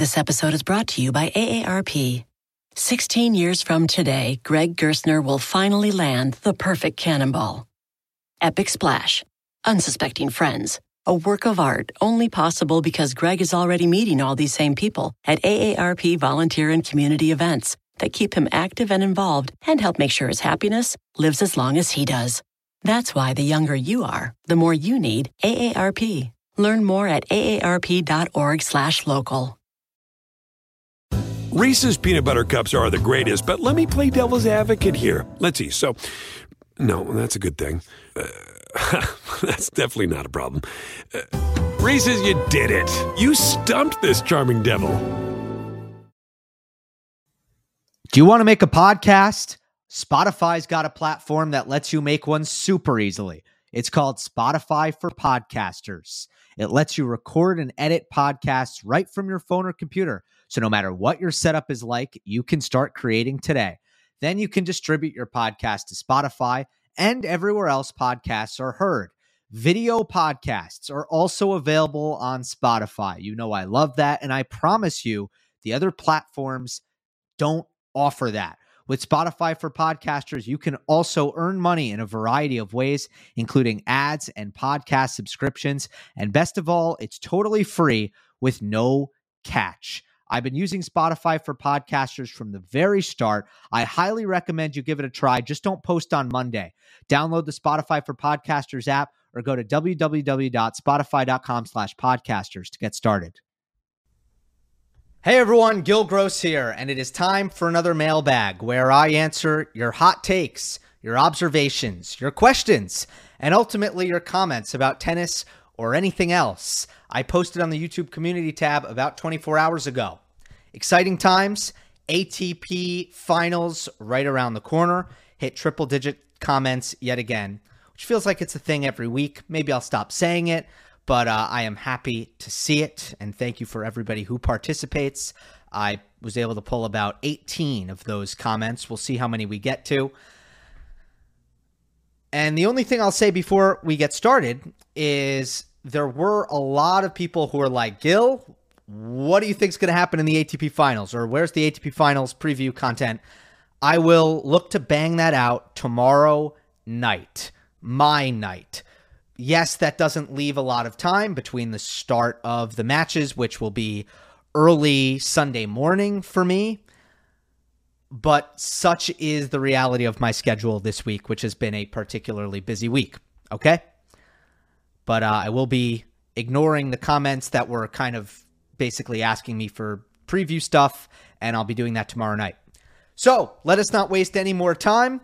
This episode is brought to you by AARP. 16 years from today, Greg Gerstner will finally land the perfect cannonball. Epic Splash. Unsuspecting Friends. A work of art only possible because Greg is already meeting all these same people at AARP volunteer and community events that keep him active and involved and help make sure his happiness lives as long as he does. That's why the younger you are, the more you need AARP. Learn more at aarp.org/local. Reese's peanut butter cups are the greatest, but let me play devil's advocate here. Let's see. So, no, that's a good thing. Uh, that's definitely not a problem. Uh, Reese's, you did it. You stumped this charming devil. Do you want to make a podcast? Spotify's got a platform that lets you make one super easily. It's called Spotify for Podcasters. It lets you record and edit podcasts right from your phone or computer. So no matter what your setup is like, you can start creating today. Then you can distribute your podcast to Spotify and everywhere else podcasts are heard. Video podcasts are also available on Spotify. You know, I love that. And I promise you, the other platforms don't offer that. With Spotify for podcasters, you can also earn money in a variety of ways, including ads and podcast subscriptions. And best of all, it's totally free with no catch. I've been using Spotify for podcasters from the very start. I highly recommend you give it a try. Just don't post on Monday. Download the Spotify for Podcasters app or go to www.spotify.com slash podcasters to get started. Hey everyone, Gill Gross here, and it is time for another mailbag where I answer your hot takes, your observations, your questions, and ultimately your comments about tennis or anything else. I posted on the YouTube community tab about 24 hours ago. Exciting times. ATP finals right around the corner. Hit triple digit comments yet again, which feels like it's a thing every week. Maybe I'll stop saying it, but uh, I am happy to see it. And thank you for everybody who participates. I was able to pull about 18 of those comments. We'll see how many we get to. And the only thing I'll say before we get started is there were a lot of people who are like, Gill, what do you think is going to happen in the ATP finals? Or where's the ATP finals preview content? I will look to bang that out tomorrow night, my night. Yes, that doesn't leave a lot of time between the start of the matches, which will be early Sunday morning for me. But such is the reality of my schedule this week, which has been a particularly busy week. Okay? But uh, I will be ignoring the comments that were kind of basically asking me for preview stuff, and I'll be doing that tomorrow night. So let us not waste any more time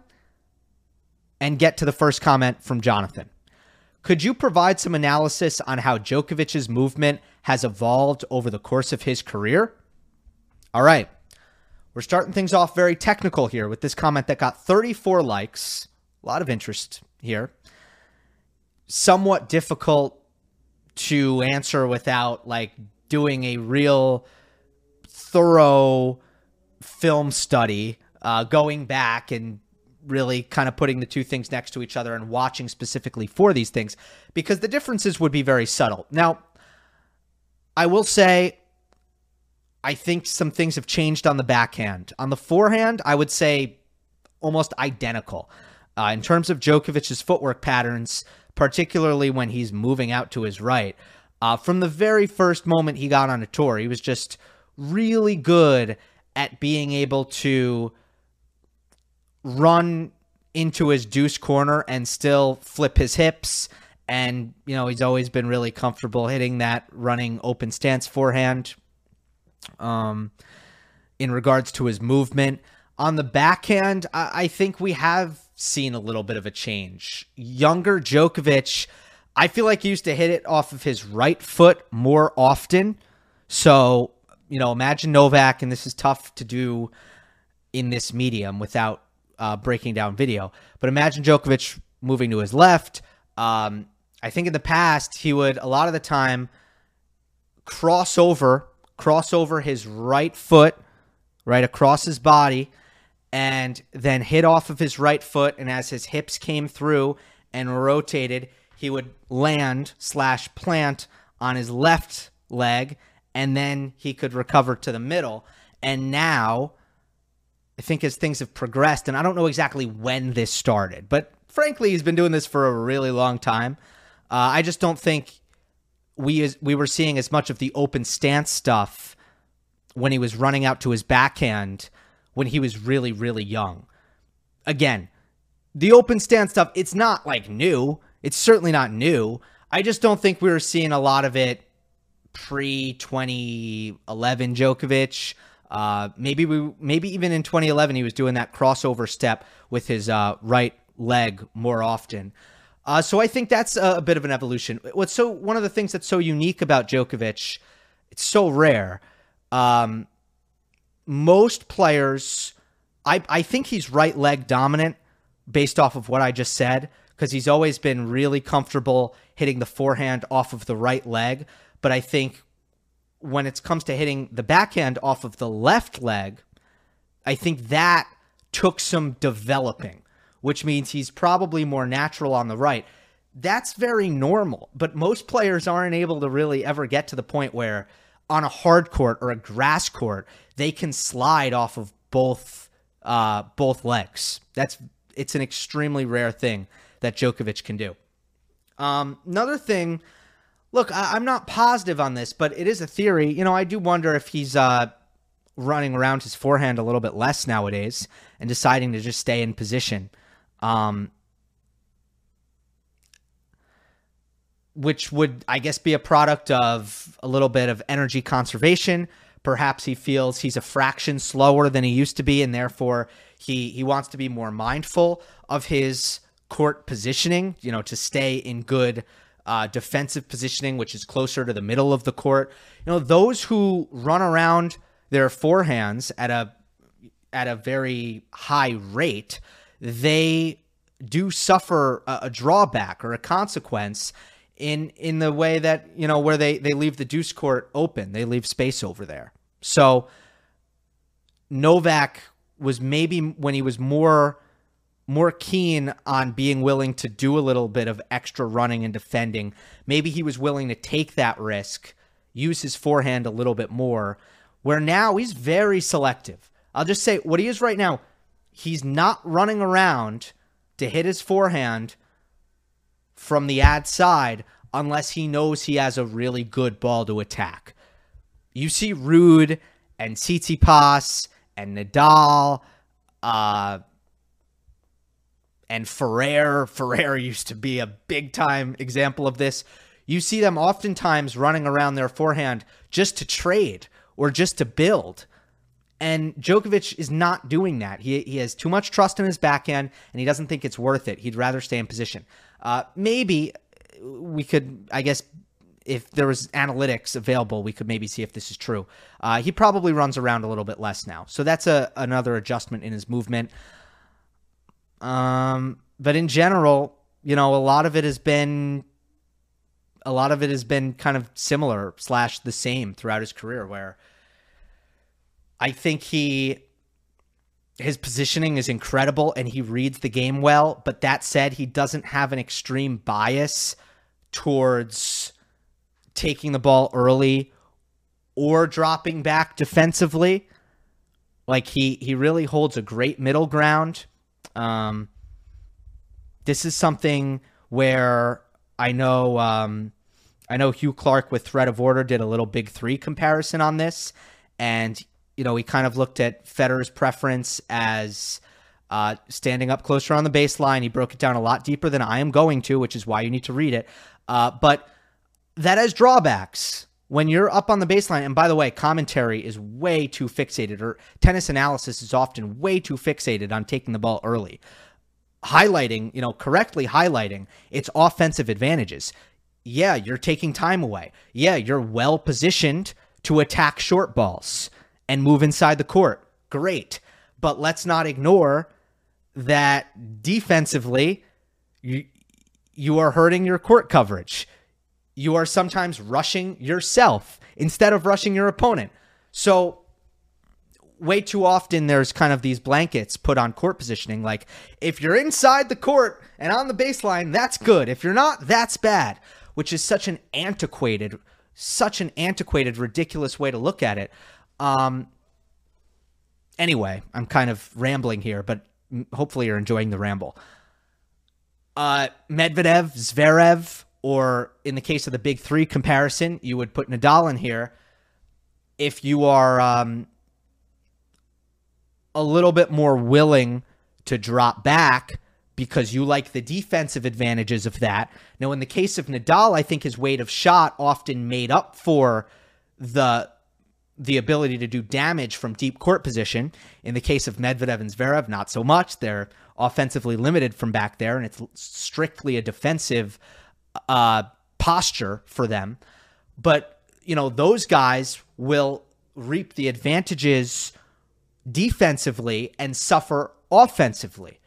and get to the first comment from Jonathan. Could you provide some analysis on how Djokovic's movement has evolved over the course of his career? All right. We're starting things off very technical here with this comment that got 34 likes. A lot of interest here somewhat difficult to answer without like doing a real thorough film study, uh, going back and really kind of putting the two things next to each other and watching specifically for these things because the differences would be very subtle. Now, I will say, I think some things have changed on the backhand. On the forehand, I would say almost identical. Uh, in terms of Djokovic's footwork patterns, particularly when he's moving out to his right. Uh, from the very first moment he got on a tour, he was just really good at being able to run into his deuce corner and still flip his hips. And, you know, he's always been really comfortable hitting that running open stance forehand. Um, in regards to his movement, on the backhand, I, I think we have seen a little bit of a change. Younger Djokovic, I feel like he used to hit it off of his right foot more often. So, you know, imagine Novak, and this is tough to do in this medium without uh, breaking down video, but imagine Djokovic moving to his left. Um, I think in the past, he would a lot of the time cross over, cross over his right foot, right across his body and then hit off of his right foot. And as his hips came through and rotated, he would land slash plant on his left leg and then he could recover to the middle. And now, I think as things have progressed, and I don't know exactly when this started, but frankly, he's been doing this for a really long time. Uh, I just don't think we we were seeing as much of the open stance stuff when he was running out to his backhand when he was really really young. Again, the open stance stuff it's not like new. It's certainly not new. I just don't think we were seeing a lot of it pre 2011 Djokovic. Uh, maybe we maybe even in 2011 he was doing that crossover step with his uh, right leg more often. Uh, so I think that's a, a, bit of an evolution. What's so one of the things that's so unique about Djokovic, it's so rare. Um, most players, I I think he's right leg dominant based off of what I just said because he's always been really comfortable hitting the forehand off of the right leg. But I think when it comes to hitting the backhand off of the left leg, I think that took some developing which means he's probably more natural on the right. That's very normal, but most players aren't able to really ever get to the point where on a hard court or a grass court they can slide off of both uh, both legs. That's it's an extremely rare thing that Djokovic can do. Um, another thing, look, I, am not positive on this, but it is a theory. You know, I do wonder if he's uh, running around his forehand a little bit less nowadays and deciding to just stay in position. Um, which would, I guess, be a product of a little bit of energy conservation. Perhaps he feels he's a fraction slower than he used to be, and therefore he he wants to be more mindful of his court positioning. You know, to stay in good uh, defensive positioning, which is closer to the middle of the court. You know, those who run around their forehands at a at a very high rate they do suffer a, a drawback or a consequence in in the way that you know where they they leave the deuce court open they leave space over there so novak was maybe when he was more more keen on being willing to do a little bit of extra running and defending maybe he was willing to take that risk use his forehand a little bit more where now he's very selective i'll just say what he is right now he's not running around to hit his forehand from the ad side unless he knows he has a really good ball to attack. You see Ruud and Tsitsipas and Nadal uh, and Ferrer. Ferrer used to be a big time example of this. You see them oftentimes running around their forehand just to trade or just to build. And Djokovic is not doing that. He, he has too much trust in his backhand, and he doesn't think it's worth it. He'd rather stay in position. Uh, maybe we could, I guess, if there was analytics available, we could maybe see if this is true. Uh, he probably runs around a little bit less now, so that's a another adjustment in his movement. Um, but in general, you know, a lot of it has been a lot of it has been kind of similar slash the same throughout his career, where I think he his positioning is incredible and he reads the game well, but that said, he doesn't have an extreme bias towards taking the ball early or dropping back defensively. Like he he really holds a great middle ground. Um, this is something where I know um, I know Hugh Clark with Threat of Order did a little big three comparison on this, and you know, he kind of looked at Federer's preference as uh, standing up closer on the baseline. He broke it down a lot deeper than I am going to, which is why you need to read it. Uh, but that has drawbacks when you're up on the baseline. And by the way, commentary is way too fixated, or tennis analysis is often way too fixated on taking the ball early. Highlighting, you know, correctly highlighting its offensive advantages. Yeah, you're taking time away. Yeah, you're well positioned to attack short balls and move inside the court. Great. But let's not ignore that defensively, you, you are hurting your court coverage. You are sometimes rushing yourself instead of rushing your opponent. So, way too often there's kind of these blankets put on court positioning like if you're inside the court and on the baseline that's good if you're not that's bad which is such an antiquated such an antiquated, ridiculous way to look at it. Um, anyway, I'm kind of rambling here, but hopefully you're enjoying the ramble. Uh, Medvedev, Zverev, or in the case of the big three comparison, you would put Nadal in here. If you are um, a little bit more willing to drop back because you like the defensive advantages of that. Now, in the case of Nadal, I think his weight of shot often made up for the the ability to do damage from deep court position. In the case of Medvedev and Zverev, not so much. They're offensively limited from back there, and it's strictly a defensive uh, posture for them. But you know, those guys will reap the advantages defensively and suffer offensively.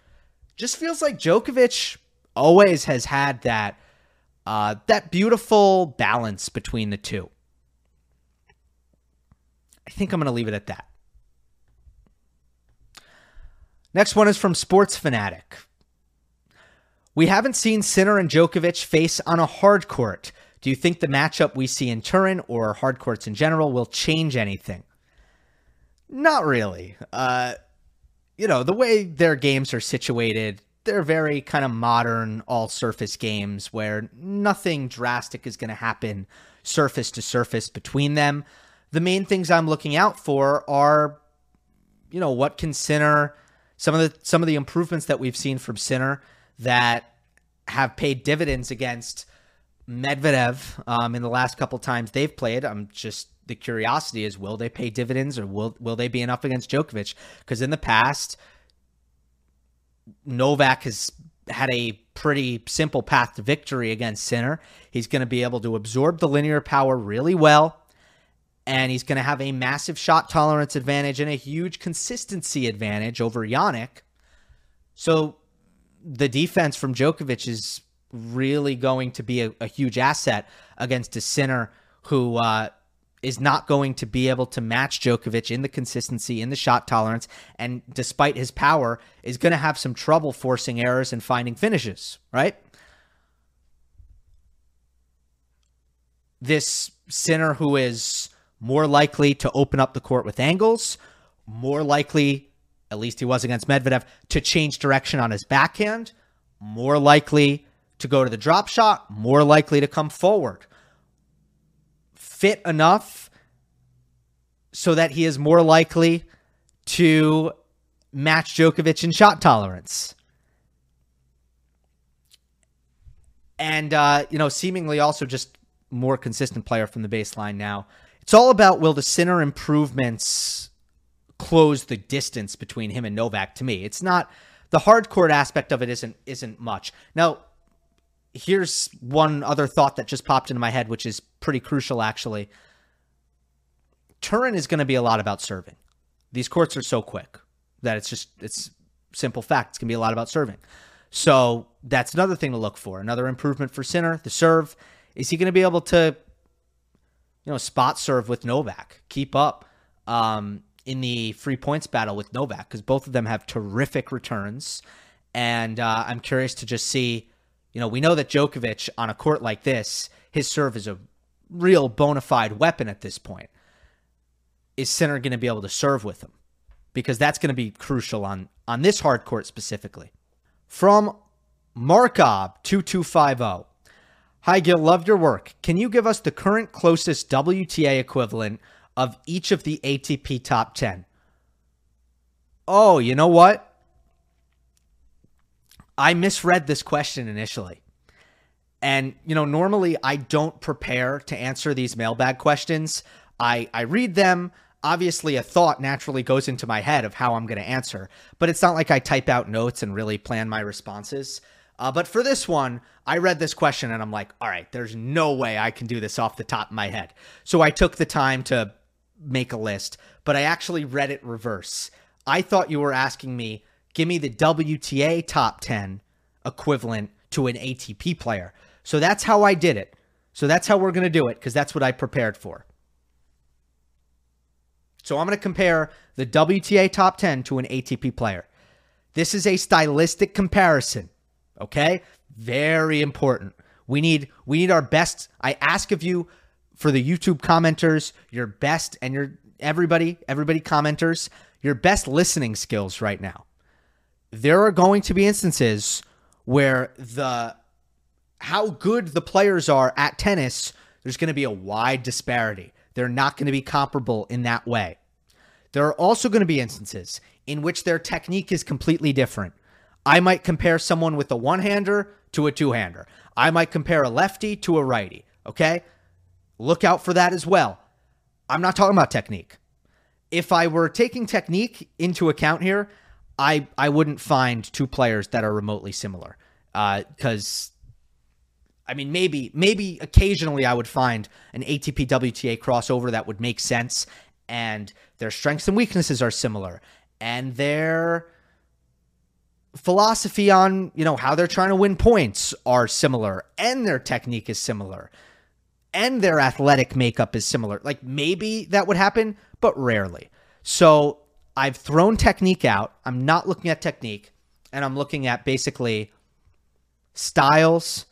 Just feels like Djokovic always has had that uh, that beautiful balance between the two. I think I'm going to leave it at that. Next one is from Sports Fanatic. We haven't seen Sinner and Djokovic face on a hard court. Do you think the matchup we see in Turin or hard courts in general will change anything? Not really. Uh, you know, the way their games are situated, they're very kind of modern, all surface games where nothing drastic is going to happen surface to surface between them. The main things I'm looking out for are, you know, what can Sinner, some of the some of the improvements that we've seen from Sinner that have paid dividends against Medvedev um, in the last couple times they've played. I'm just the curiosity is will they pay dividends or will will they be enough against Djokovic? Because in the past, Novak has had a pretty simple path to victory against Sinner. He's going to be able to absorb the linear power really well, and he's going to have a massive shot tolerance advantage and a huge consistency advantage over Jannik. So the defense from Djokovic is really going to be a, a huge asset against a Sinner who uh, is not going to be able to match Djokovic in the consistency, in the shot tolerance, and despite his power, is going to have some trouble forcing errors and finding finishes, right? This Sinner who is more likely to open up the court with angles, more likely, at least he was against Medvedev, to change direction on his backhand, more likely to go to the drop shot, more likely to come forward fit enough so that he is more likely to match Djokovic in shot tolerance. And, uh, you know, seemingly also just more consistent player from the baseline now. It's all about will the Sinner improvements close the distance between him and Novak to me. It's not the hard court aspect of it isn't isn't much. Now, here's one other thought that just popped into my head, which is pretty crucial actually. Turin is going to be a lot about serving. These courts are so quick that it's just it's simple fact. It's going to be a lot about serving. So that's another thing to look for. Another improvement for Sinner, the serve. Is he going to be able to, you know, spot serve with Novak, keep up um, in the free points battle with Novak? Because both of them have terrific returns, and uh, I'm curious to just see you know, we know that Djokovic on a court like this, his serve is a real bona fide weapon at this point. Is Sinner going to be able to serve with him? Because that's going to be crucial on on this hard court specifically. From Markov 2250. Hi Gill, loved your work. Can you give us the current closest WTA equivalent of each of the ATP top 10? Oh, you know what? I misread this question initially. And, you know, normally I don't prepare to answer these mailbag questions. I, I read them. Obviously, a thought naturally goes into my head of how I'm going to answer, but it's not like I type out notes and really plan my responses. Uh, but for this one, I read this question and I'm like, all right, there's no way I can do this off the top of my head. So I took the time to make a list, but I actually read it reverse. I thought you were asking me give me the WTA top 10 equivalent to an ATP player. So that's how I did it. So that's how we're going to do it because that's what I prepared for. So I'm going to compare the WTA top 10 to an ATP player. This is a stylistic comparison, okay? Very important. We need we need our best. I ask of you for the YouTube commenters, your best and your everybody, everybody commenters, your best listening skills right now. There are going to be instances where the how good the players are at tennis, there's going to be a wide disparity. They're not going to be comparable in that way. There are also going to be instances in which their technique is completely different. I might compare someone with a one hander to a two hander. I might compare a lefty to a righty. Okay. Look out for that as well. I'm not talking about technique. If I were taking technique into account here, I, I wouldn't find two players that are remotely similar. Because, uh, I mean, maybe maybe occasionally I would find an ATP WTA crossover that would make sense, and their strengths and weaknesses are similar, and their philosophy on you know how they're trying to win points are similar and their technique is similar and their athletic makeup is similar like maybe that would happen but rarely so i've thrown technique out i'm not looking at technique and i'm looking at basically styles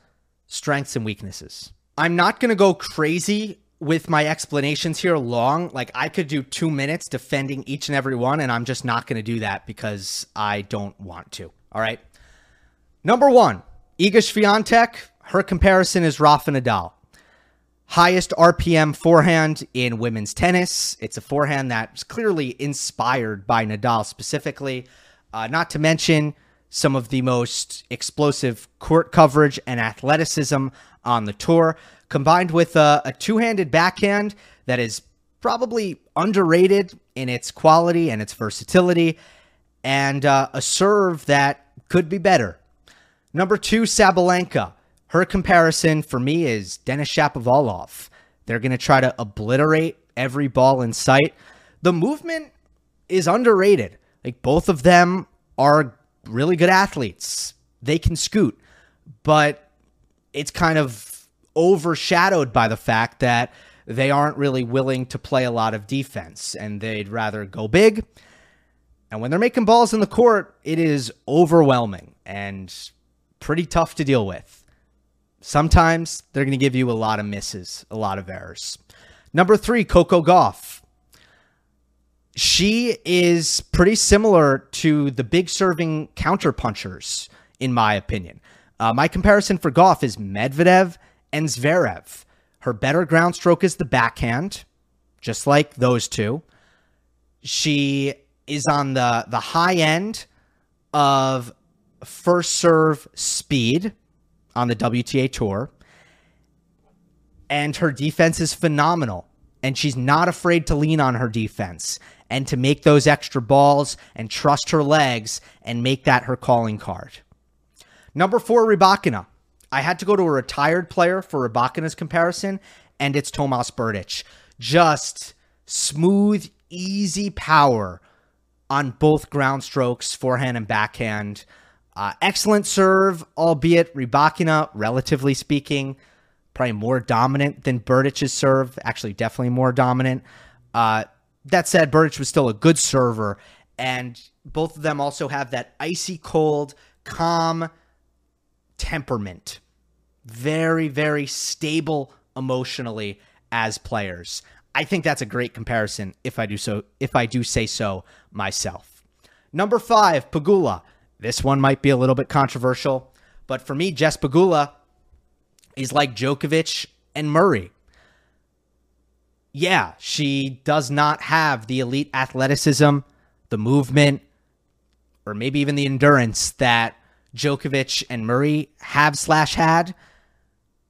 strengths and weaknesses i'm not going to go crazy with my explanations here long. Like I could do two minutes defending each and every one, and I'm just not going to do that because I don't want to. All right. Number one, Iga Swiatek. Her comparison is Rafa Nadal. Highest RPM forehand in women's tennis. It's a forehand that's clearly inspired by Nadal specifically. Uh, not to mention some of the most explosive court coverage and athleticism on the tour combined with a, a two handed backhand that is probably underrated in its quality and its versatility, and uh, a serve that could be better. Number two, Sabalenka. Her comparison for me is Denis Shapovalov. They're going to try to obliterate every ball in sight. The movement is underrated. Like both of them are really good athletes. They can scoot, but it's kind of overshadowed by the fact that they aren't really willing to play a lot of defense and they'd rather go big. And when they're making balls in the court, it is overwhelming and pretty tough to deal with. Sometimes they're going to give you a lot of misses, a lot of errors. Number three, Coco Gauff. She is pretty similar to the big serving counterpunchers, in my opinion. Uh, my comparison for Gauff is Medvedev and Zverev. Her better ground stroke is the backhand, just like those two. She is on the the high end of first serve speed on the WTA tour. And her defense is phenomenal. And she's not afraid to lean on her defense and to make those extra balls and trust her legs and make that her calling card. Number four, Rybakina. I had to go to a retired player for Rybakina's comparison, and it's Tomas Berdych. Just smooth, easy power on both ground strokes, forehand and backhand. Uh, excellent serve, albeit Rybakina, relatively speaking, probably more dominant than Berdych's serve. Actually, definitely more dominant. Uh, that said, Berdych was still a good server, and both of them also have that icy cold, calm temperament. Very, very stable emotionally as players. I think that's a great comparison if I do so if I do say so myself. Number 5, Pegula. This one might be a little bit controversial, but for me Jess Pegula is like Djokovic and Murray. Yeah, she does not have the elite athleticism, the movement, or maybe even the endurance that Djokovic and Murray have slash had.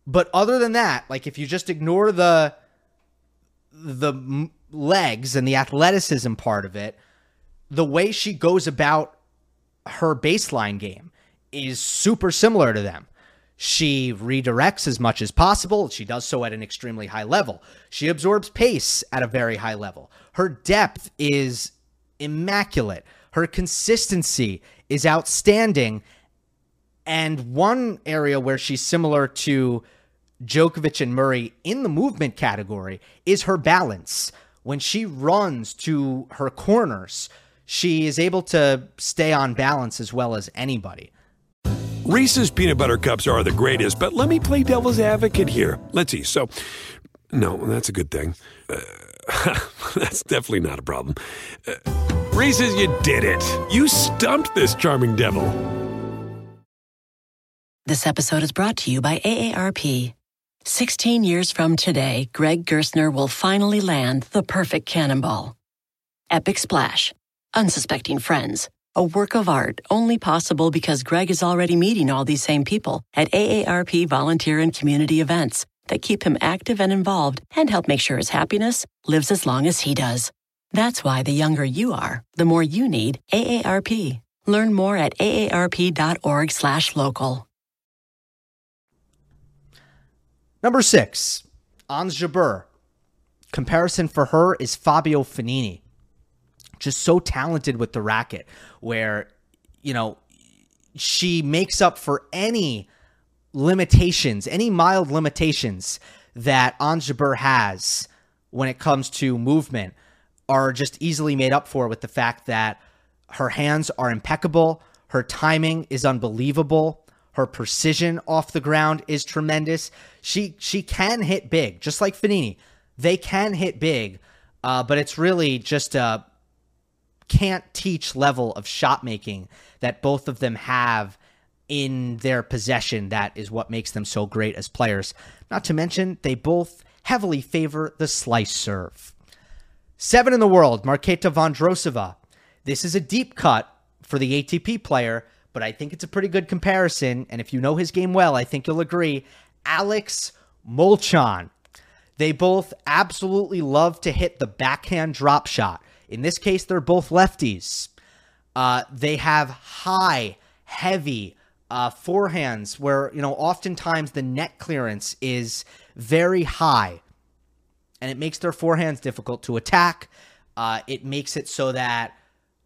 But other than that, like if you just ignore the the legs and the athleticism part of it, the way she goes about her baseline game is super similar to them. She redirects as much as possible. She does so at an extremely high level. She absorbs pace at a very high level. Her depth is immaculate. Her consistency is outstanding. And one area where she's similar to Djokovic and Murray in the movement category is her balance. When she runs to her corners, she is able to stay on balance as well as anybody. Reese's peanut butter cups are the greatest, but let me play devil's advocate here. Let's see. So, No, that's a good thing. Uh, that's definitely not a problem. Uh, Reese's, you did it. You stumped this charming devil. This episode is brought to you by AARP. 16 years from today, Greg Gerstner will finally land the perfect cannonball. Epic Splash. Unsuspecting Friends. A work of art only possible because Greg is already meeting all these same people at AARP volunteer and community events that keep him active and involved and help make sure his happiness lives as long as he does. That's why the younger you are, the more you need AARP. Learn more at aarp.org/local. Number six, Ons Jabeur. Comparison for her is Fabio Fognini. Just so talented with the racket, where, you know, she makes up for any limitations, any mild limitations that Ons has when it comes to movement are just easily made up for with the fact that her hands are impeccable, her timing is unbelievable, her precision off the ground is tremendous. She she can hit big, just like Fognini. They can hit big, uh, but it's really just a can't teach level of shot making that both of them have in their possession. That is what makes them so great as players. Not to mention, they both heavily favor the slice serve. Seven in the world, Marketa Vondrousova. This is a deep cut for the ATP player, but I think it's a pretty good comparison. And if you know his game well, I think you'll agree. Alex Molcan. They both absolutely love to hit the backhand drop shot. In this case, they're both lefties. Uh, they have high, heavy uh, forehands where, you know, oftentimes the net clearance is very high and it makes their forehands difficult to attack. Uh, it makes it so that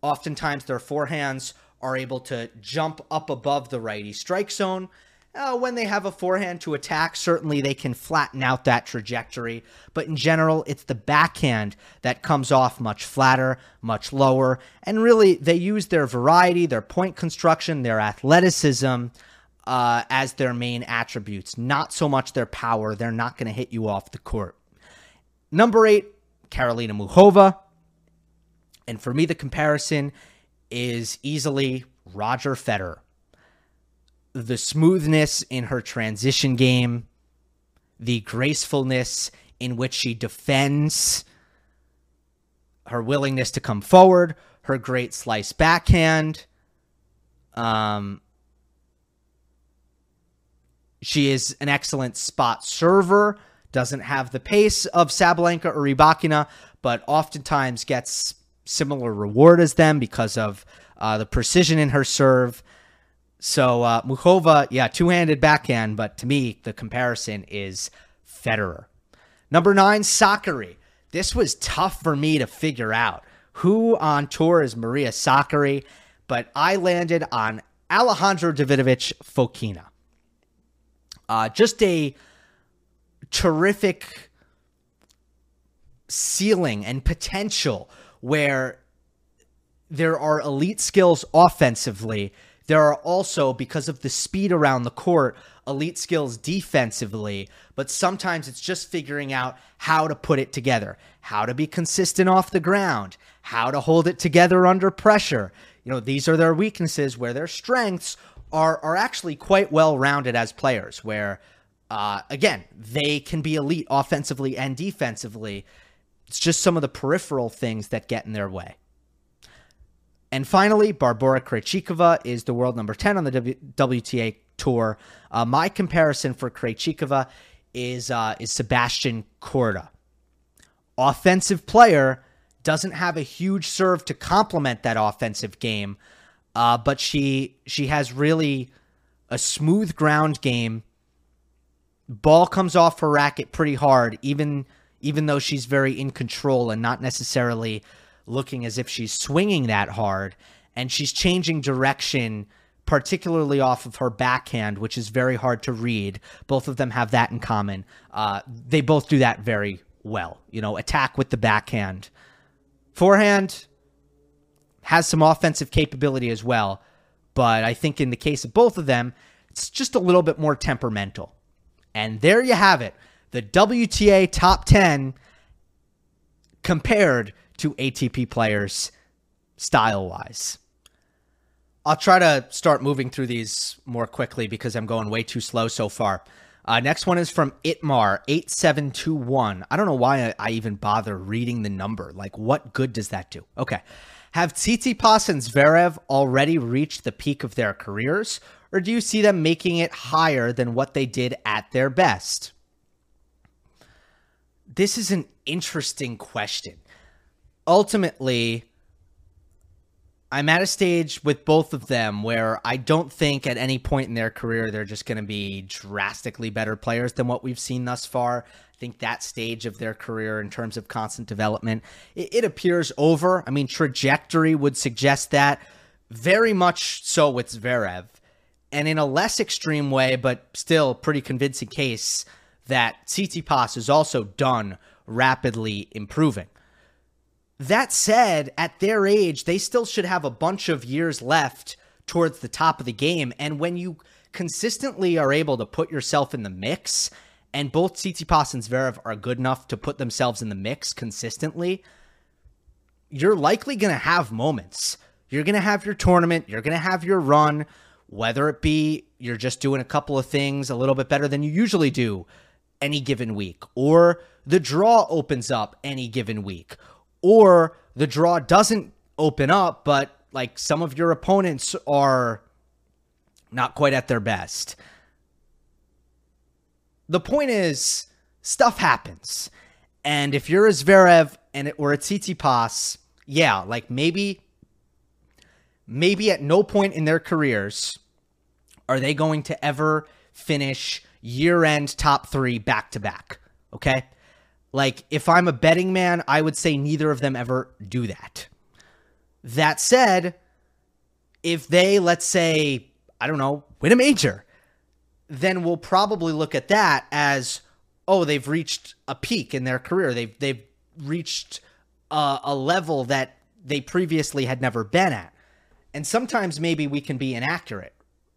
oftentimes their forehands are able to jump up above the righty strike zone. Uh, when they have a forehand to attack, certainly they can flatten out that trajectory. But in general, it's the backhand that comes off much flatter, much lower. And really, they use their variety, their point construction, their athleticism uh, as their main attributes, not so much their power. They're not going to hit you off the court. Number eight, Karolina Muchova. And for me, the comparison is easily Roger Federer. The smoothness in her transition game, the gracefulness in which she defends, her willingness to come forward, her great slice backhand. Um, she is an excellent spot server doesn't have the pace of Sabalenka or Rybakina, but oftentimes gets similar reward as them because of uh, the precision in her serve. So uh, Muchova, yeah, two-handed backhand, but to me the comparison is Federer. Number nine, Sakkari. This was tough for me to figure out who on tour is Maria Sakkari, but I landed on Alejandro Davidovich Fokina. Uh, just a terrific ceiling and potential where there are elite skills offensively. There are also, because of the speed around the court, elite skills defensively. But sometimes it's just figuring out how to put it together, how to be consistent off the ground, how to hold it together under pressure. You know, these are their weaknesses where their strengths are, are actually quite well rounded as players, where uh, again, they can be elite offensively and defensively. It's just some of the peripheral things that get in their way. And finally, Barbora Krejcikova is the world number 10 on the w- WTA tour. Uh, my comparison for Krejcikova is uh, is Sebastian Korda. Offensive player doesn't have a huge serve to complement that offensive game, uh, but she she has really a smooth ground game ball comes off her racket pretty hard, even even though she's very in control and not necessarily looking as if she's swinging that hard. And she's changing direction, particularly off of her backhand, which is very hard to read. Both of them have that in common. Uh, they both do that very well. You know, attack with the backhand. Forehand has some offensive capability as well. But I think in the case of both of them, it's just a little bit more temperamental. And there you have it the WTA top 10 compared to ATP players style wise. I'll try to start moving through these more quickly because I'm going way too slow so far. Uh, next one is from Itmar8721. I don't know why I, even bother reading the number. Like, what good does that do? Okay. Have Tsitsipas and Zverev already reached the peak of their careers, or do you see them making it higher than what they did at their best? This is an interesting question. Ultimately, I'm at a stage with both of them where I don't think at any point in their career they're just going to be drastically better players than what we've seen thus far. I think that stage of their career in terms of constant development, it, it appears over. I mean, trajectory would suggest that very much so with Zverev. And in a less extreme way, but still pretty convincing case, that Tsitsipas is also done rapidly improving. That said, at their age, they still should have a bunch of years left towards the top of the game. And when you consistently are able to put yourself in the mix, and both Tsitsipas and Zverev are good enough to put themselves in the mix consistently, you're likely going to have moments. You're going to have your tournament, you're going to have your run, whether it be you're just doing a couple of things a little bit better than you usually do any given week, or the draw opens up any given week, or the draw doesn't open up, but like some of your opponents are not quite at their best. The point is, stuff happens. And if you're a Zverev and it were a Tsitsipas, yeah, like maybe, maybe at no point in their careers are they going to ever finish year end top three back to back. Okay. Like, if I'm a betting man, I would say neither of them ever do that. That said, if they, let's say, I don't know, win a major, then we'll probably look at that as, oh, they've reached a peak in their career. They've they've reached a, a level that they previously had never been at. And sometimes maybe we can be inaccurate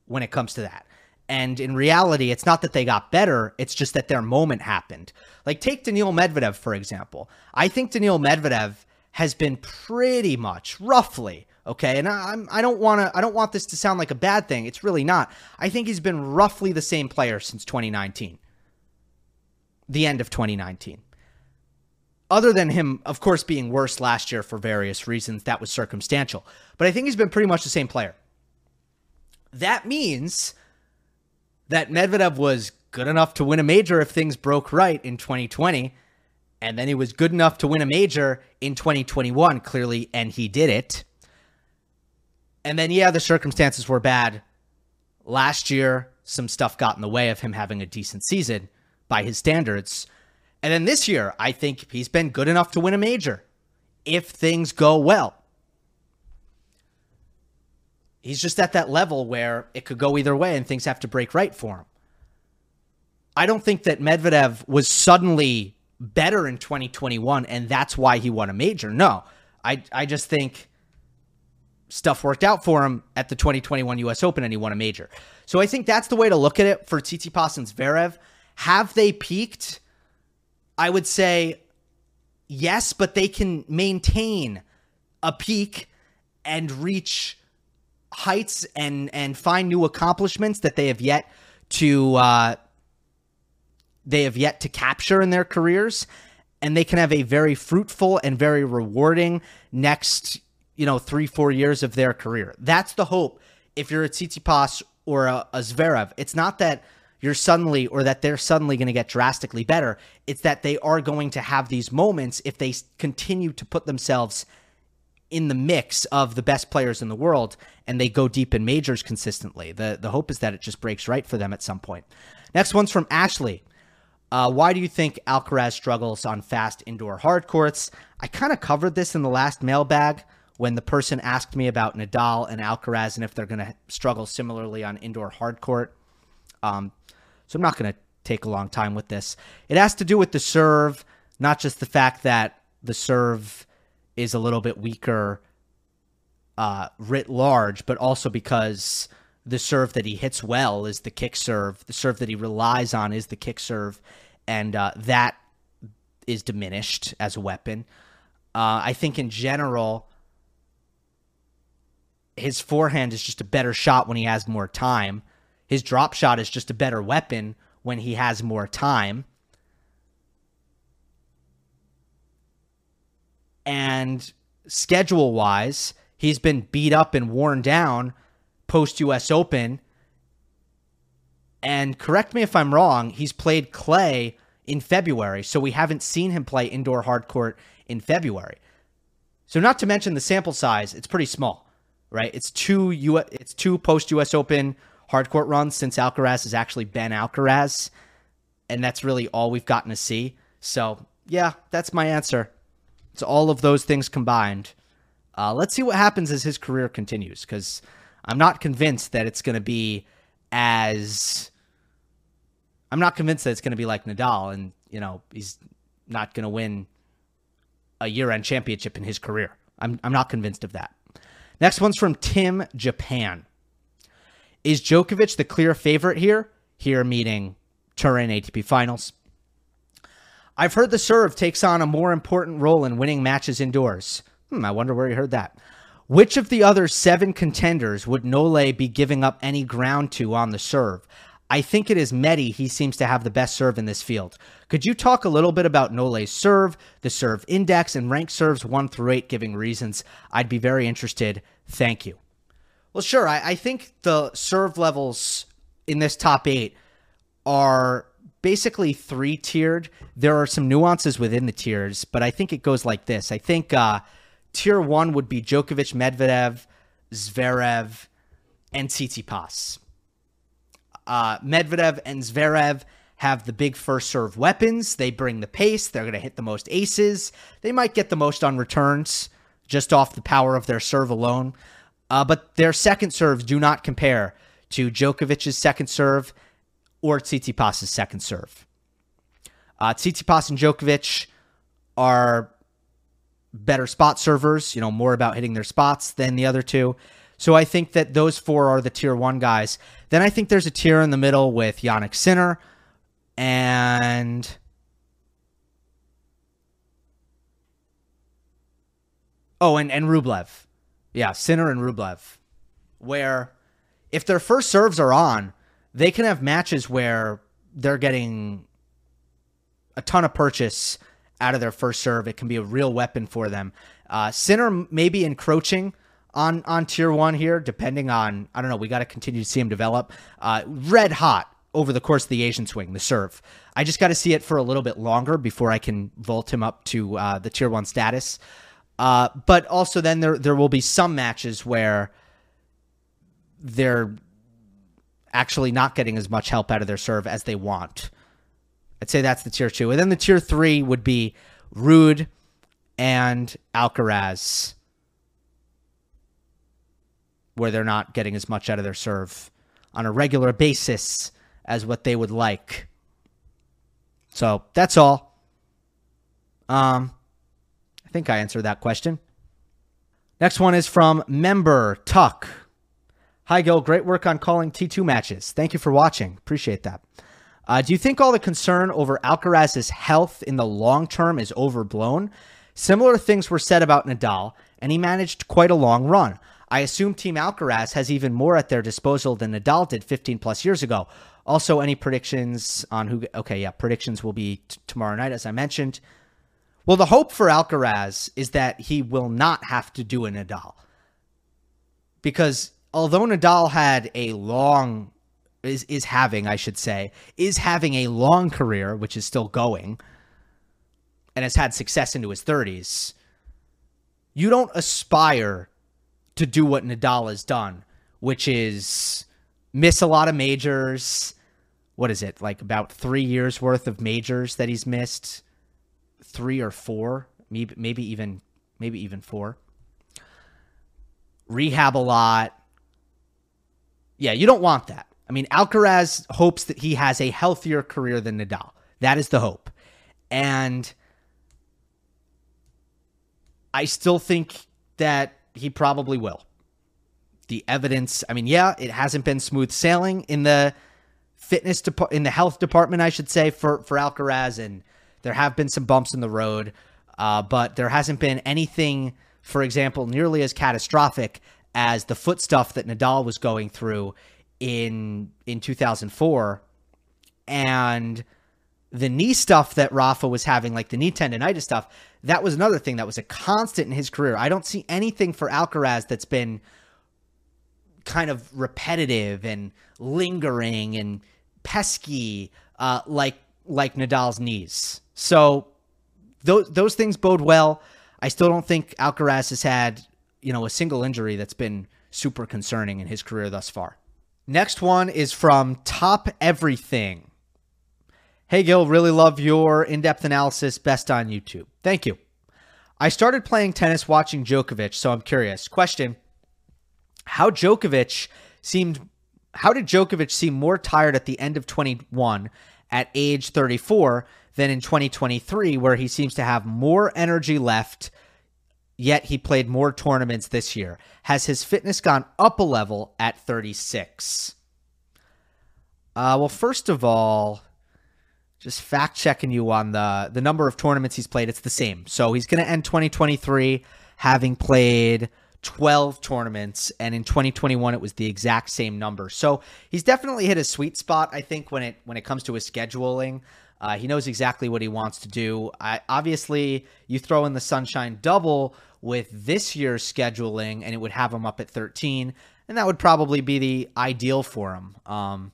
when it comes to that. And in reality, it's not that they got better, it's just that their moment happened. Like, take Daniil Medvedev, for example. I think Daniil Medvedev has been pretty much, roughly, okay? And i'm i don't want to i don't want this to sound like a bad thing. It's really not. I think he's been roughly the same player since 2019 the end of 2019 other than him of course being worse last year for various reasons that was circumstantial. But i think he's been pretty much the same player. That means that Medvedev was good enough to win a major if things broke right in 2020. And then he was good enough to win a major in 2021, clearly, and he did it. And then, yeah, the circumstances were bad. Last year, some stuff got in the way of him having a decent season by his standards. And then this year, I think he's been good enough to win a major if things go well. He's just at that level where it could go either way and things have to break right for him. I don't think that Medvedev was suddenly better in 2021 and that's why he won a major. No. I I just think stuff worked out for him at the 2021 US Open and he won a major. So I think that's the way to look at it for Tsitsipas and Zverev. Have they peaked? I would say yes, but they can maintain a peak and reach heights and and find new accomplishments that they have yet to uh, they have yet to capture in their careers, and they can have a very fruitful and very rewarding next you know three four years of their career. That's the hope. If you're a Tsitsipas or a, a Zverev, it's not that you're suddenly or that they're suddenly going to get drastically better. It's that they are going to have these moments if they continue to put themselves in the mix of the best players in the world and they go deep in majors consistently. The the hope is that it just breaks right for them at some point. Next one's from Ashley. Uh, why do you think Alcaraz struggles on fast indoor hard courts? I kind of covered this in the last mailbag when the person asked me about Nadal and Alcaraz and if they're going to struggle similarly on indoor hard court. Um, so I'm not going to take a long time with this. It has to do with the serve, not just the fact that the serve is a little bit weaker uh, writ large, but also because the serve that he hits well is the kick serve. The serve that he relies on is the kick serve. and uh, that is diminished as a weapon. Uh, I think in general, his forehand is just a better shot when he has more time. His drop shot is just a better weapon when he has more time. And schedule wise, he's been beat up and worn down post US Open. And correct me if I'm wrong, he's played clay in February, so we haven't seen him play indoor hard court in February. So not to mention the sample size, it's pretty small, right? It's two U it's two post US Open hard court runs since Alcaraz has actually been Alcaraz, and that's really all we've gotten to see. So, yeah, that's my answer. It's all of those things combined. Uh, let's see what happens as his career continues because I'm not convinced that it's going to be as. I'm not convinced that it's going to be like Nadal, and you know he's not going to win a year-end championship in his career. I'm I'm not convinced of that. Next one's from Tim Japan. Is Djokovic the clear favorite here? Here meaning Turin ATP Finals. I've heard the serve takes on a more important role in winning matches indoors. Hmm, I wonder where you heard that. Which of the other seven contenders would Nole be giving up any ground to on the serve? I think it is Medi. He seems to have the best serve in this field. Could you talk a little bit about Nole's serve, the serve index, and rank serves one through eight, giving reasons? I'd be very interested. Thank you. Well, sure. I, I think the serve levels in this top eight are basically three tiered. There are some nuances within the tiers, but I think it goes like this. I think uh, tier one would be Djokovic, Medvedev, Zverev, and Tsitsipas. Uh, Medvedev and Zverev have the big first serve weapons. They bring the pace. They're going to hit the most aces. They might get the most on returns just off the power of their serve alone. Uh, but their second serves do not compare to Djokovic's second serve or Tsitsipas' second serve. Uh, Tsitsipas and Djokovic are better spot servers, you know, more about hitting their spots than the other two. So I think that those four are the tier one guys. Then I think there's a tier in the middle with Jannik Sinner and oh, and and Rublev, yeah, Sinner and Rublev, where if their first serves are on, they can have matches where they're getting a ton of purchase out of their first serve. It can be a real weapon for them. Uh, Sinner may be encroaching on on tier one here, depending on I don't know. We got to continue to see him develop. Uh, red hot over the course of the Asian swing, the serve. I just got to see it for a little bit longer before I can vault him up to uh, the tier one status. Uh, but also, then there there will be some matches where they're actually not getting as much help out of their serve as they want. I'd say that's the tier two. And then the tier three would be Ruud and Alcaraz, where they're not getting as much out of their serve on a regular basis as what they would like. So that's all. Um, I think I answered that question. Next one is from member Tuck. Hi, Gill. Great work on calling T2 matches. Thank you for watching. Appreciate that. Uh, do you think all the concern over Alcaraz's health in the long term is overblown? Similar things were said about Nadal, and he managed quite a long run. I assume Team Alcaraz has even more at their disposal than Nadal did 15 plus years ago. Also, any predictions on who? Okay, yeah, predictions will be t- tomorrow night, as I mentioned. Well, the hope for Alcaraz is that he will not have to do a Nadal because although Nadal had a long is is having, I should say, is having a long career, which is still going, and has had success into his 30s, you don't aspire to do what Nadal has done, which is miss a lot of majors. What is it? Like about 3 years worth of majors that he's missed? 3 or 4, maybe maybe even maybe even 4. Rehab a lot yeah, you don't want that. I mean, Alcaraz hopes that he has a healthier career than Nadal. That is the hope. And I still think that he probably will. The evidence, I mean, yeah, it hasn't been smooth sailing in the fitness dep- in the health department, I should say, for for Alcaraz, and there have been some bumps in the road, uh, but there hasn't been anything, for example, nearly as catastrophic as the foot stuff that Nadal was going through in in 2004, and the knee stuff that Rafa was having, like the knee tendonitis stuff. That was another thing that was a constant in his career. I don't see anything for Alcaraz that's been kind of repetitive and lingering and pesky, uh, like like Nadal's knees. So those those things bode well. I still don't think Alcaraz has had you know a single injury that's been super concerning in his career thus far. Next one is from Top Everything. Hey Gill, really love your in-depth analysis. Best on YouTube. Thank you. I started playing tennis watching Djokovic, so I'm curious. Question: How Djokovic seemed how did Djokovic seem more tired at the end of 21 at age 34 than in 2023, where he seems to have more energy left, yet he played more tournaments this year? Has his fitness gone up a level at 36? Uh, well, first of all, just fact checking you on the the number of tournaments he's played. It's the same. So he's going to end 2023 having played 12 tournaments and in 2021 it was the exact same number so he's definitely hit a sweet spot i think when it when it comes to his scheduling uh, he knows exactly what he wants to do. I, obviously you throw in the sunshine double with this year's scheduling and it would have him up at 13 and that would probably be the ideal for him. Um,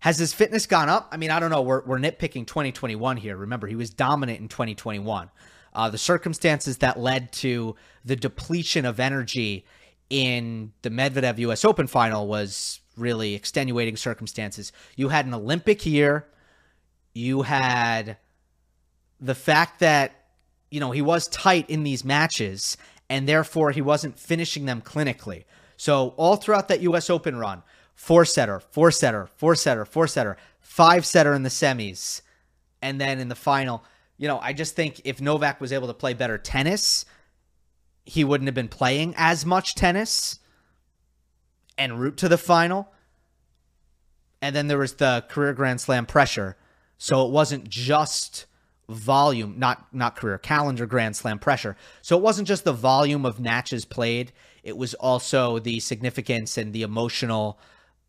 has his fitness gone up? I mean i don't know. We're, we're nitpicking 2021 here. Remember he was dominant in 2021 uh, the circumstances that led to the depletion of energy in the Medvedev US Open final was really extenuating circumstances. You had an Olympic year, you had the fact that you know he was tight in these matches and therefore he wasn't finishing them clinically. So all throughout that US Open run, four setter, four setter, four setter, four setter, five setter in the semis, and then in the final you know, I just think if Novak was able to play better tennis, he wouldn't have been playing as much tennis and route to the final. And then there was the career Grand Slam pressure. So it wasn't just volume, not not career calendar Grand Slam pressure. So it wasn't just the volume of matches played. It was also the significance and the emotional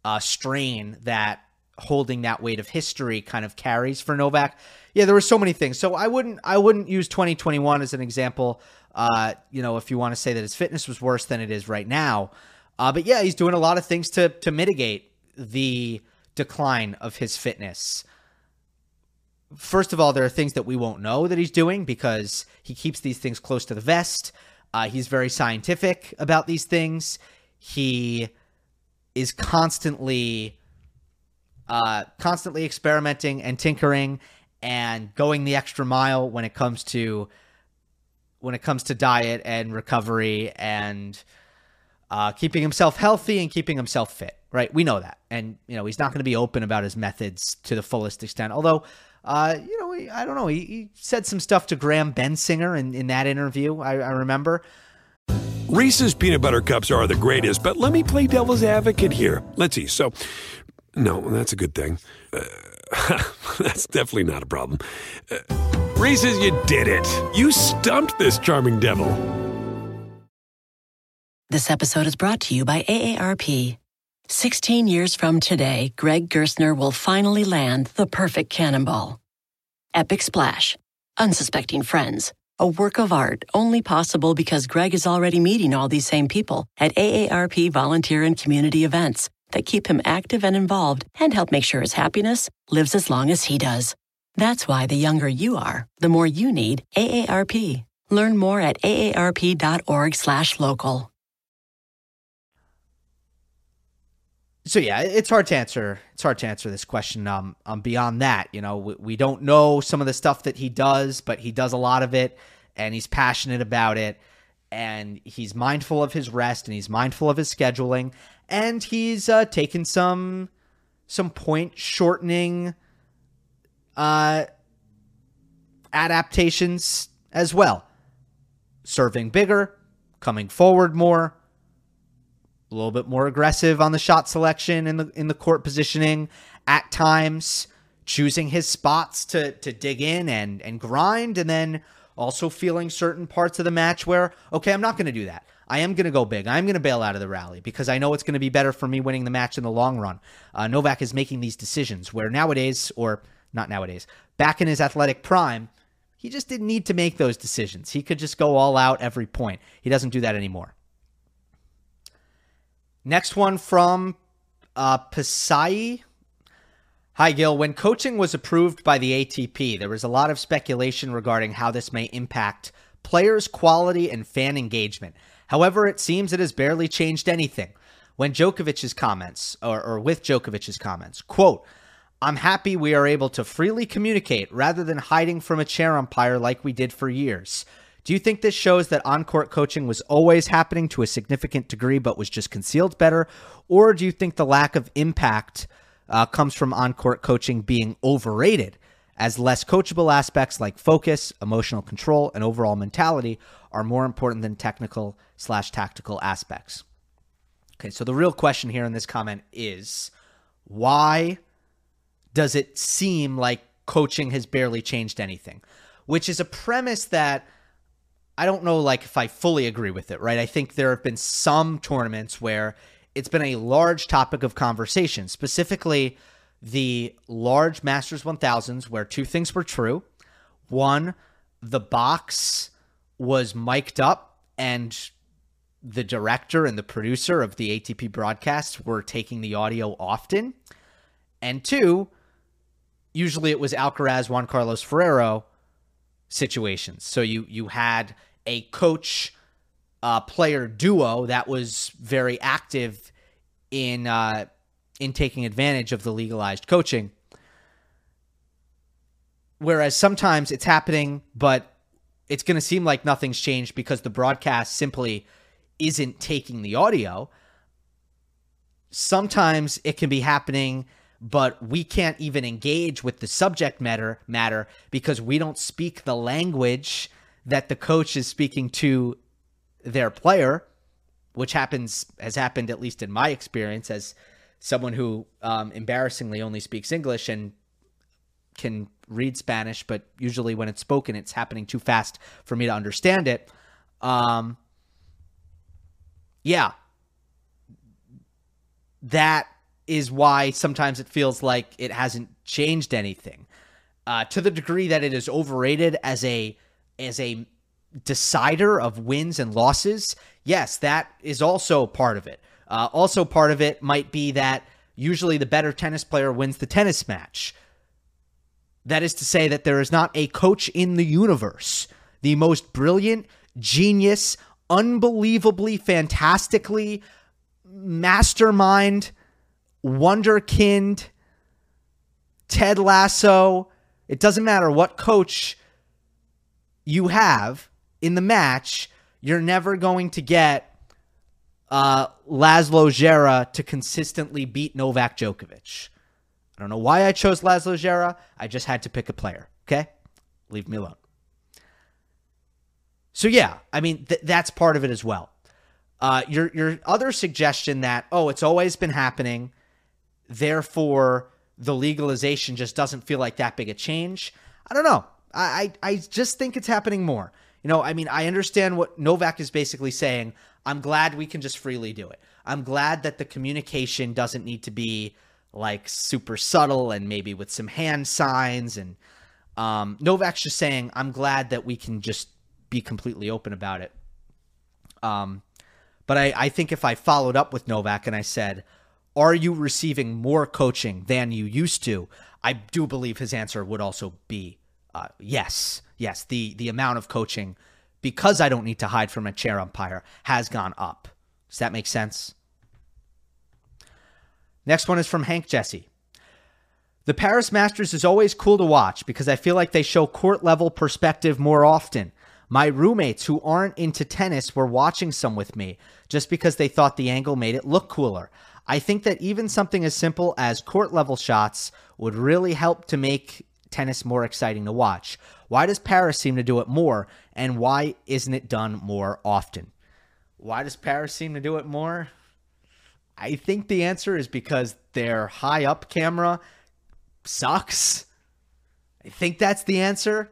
uh, strain that holding that weight of history kind of carries for Novak. Yeah, there were so many things. So I wouldn't I wouldn't use 2021 as an example. Uh, you know, if you want to say that his fitness was worse than it is right now. Uh, but yeah, he's doing a lot of things to to mitigate the decline of his fitness. First of all, there are things that we won't know that he's doing because he keeps these things close to the vest. Uh, he's very scientific about these things. He is constantly uh, constantly experimenting and tinkering and going the extra mile when it comes to when it comes to diet and recovery and uh, keeping himself healthy and keeping himself fit. Right, we know that, and you know he's not going to be open about his methods to the fullest extent. Although, uh, you know, I don't know, he, he, said some stuff to Graham Bensinger in, in that interview. I, I remember. Reese's peanut butter cups are the greatest, but let me play devil's advocate here. Let's see. So. No, that's a good thing. Uh, that's definitely not a problem. Uh, Reese's, you did it. You stumped this charming devil. This episode is brought to you by AARP. 16 years from today, Greg Gerstner will finally land the perfect cannonball. Epic Splash. Unsuspecting Friends. A work of art only possible because Greg is already meeting all these same people at AARP volunteer and community events that keep him active and involved and help make sure his happiness lives as long as he does. That's why the younger you are, the more you need AARP. Learn more at aarp.org/local. So yeah, it's hard to answer. It's hard to answer this question. Um, um beyond that, you know, we, we don't know some of the stuff that he does, but he does a lot of it, and he's passionate about it, and he's mindful of his rest, and he's mindful of his scheduling, and he's uh, taken some some point shortening uh, adaptations as well. Serving bigger, coming forward more, a little bit more aggressive on the shot selection in the in the court positioning at times, choosing his spots to to dig in and and grind, and then also feeling certain parts of the match where okay, I'm not going to do that. I am going to go big. I'm going to bail out of the rally because I know it's going to be better for me winning the match in the long run. Uh, Novak is making these decisions where nowadays, or not nowadays, back in his athletic prime, he just didn't need to make those decisions. He could just go all out every point. He doesn't do that anymore. Next one from uh, Pasai. Hi, Gill. When coaching was approved by the ATP, there was a lot of speculation regarding how this may impact players' quality and fan engagement. However, it seems it has barely changed anything. When Djokovic's comments, or, or with Djokovic's comments, quote, I'm happy we are able to freely communicate rather than hiding from a chair umpire like we did for years. Do you think this shows that on court coaching was always happening to a significant degree but was just concealed better? Or do you think the lack of impact uh, comes from on court coaching being overrated as less coachable aspects like focus, emotional control, and overall mentality are more important than technical slash tactical aspects. Okay, so the real question here in this comment is why does it seem like coaching has barely changed anything? Which is a premise that I don't know like if I fully agree with it, right? I think there have been some tournaments where it's been a large topic of conversation, specifically the large Masters 1000s, where two things were true. One, the box was mic'd up, and the director and the producer of the ATP broadcast were taking the audio often. And two, usually it was Alcaraz, Juan Carlos Ferrero situations. So you you had a coach uh, player duo that was very active in uh, in taking advantage of the legalized coaching. Whereas sometimes it's happening, but it's going to seem like nothing's changed because the broadcast simply isn't taking the audio. Sometimes it can be happening, but we can't even engage with the subject matter matter because we don't speak the language that the coach is speaking to their player, which happens has happened at least in my experience as someone who um, embarrassingly only speaks English and can read Spanish, but usually when it's spoken, it's happening too fast for me to understand it. Um, yeah, that is why sometimes it feels like it hasn't changed anything. Uh, to the degree that it is overrated as a as a decider of wins and losses, yes, that is also part of it. Uh, also, part of it might be that usually the better tennis player wins the tennis match. That is to say, that there is not a coach in the universe, the most brilliant, genius, unbelievably, fantastically mastermind, wonderkind, Ted Lasso. It doesn't matter what coach you have in the match, you're never going to get uh, Laslo Djere to consistently beat Novak Djokovic. I don't know why I chose Laslo Djere. I just had to pick a player. Okay, leave me alone. So yeah, I mean th- that's part of it as well. Uh, your your other suggestion that oh it's always been happening, therefore the legalization just doesn't feel like that big a change. I don't know. I I, just think it's happening more. You know, I mean, I understand what Novak is basically saying. I'm glad we can just freely do it. I'm glad that the communication doesn't need to be like super subtle and maybe with some hand signs. And um, Novak's just saying, I'm glad that we can just be completely open about it. Um, but I, I think if I followed up with Novak and I said, Are you receiving more coaching than you used to? I do believe his answer would also be uh, yes. Yes. The, the amount of coaching because I don't need to hide from a chair umpire, has gone up. Does that make sense? Next one is from Hank Jesse. The Paris Masters is always cool to watch because I feel like they show court level perspective more often. My roommates who aren't into tennis were watching some with me just because they thought the angle made it look cooler. I think that even something as simple as court level shots would really help to make tennis more exciting to watch. Why does Paris seem to do it more, and why isn't it done more often? Why does Paris seem to do it more? I think the answer is because their high up camera sucks. I think that's the answer.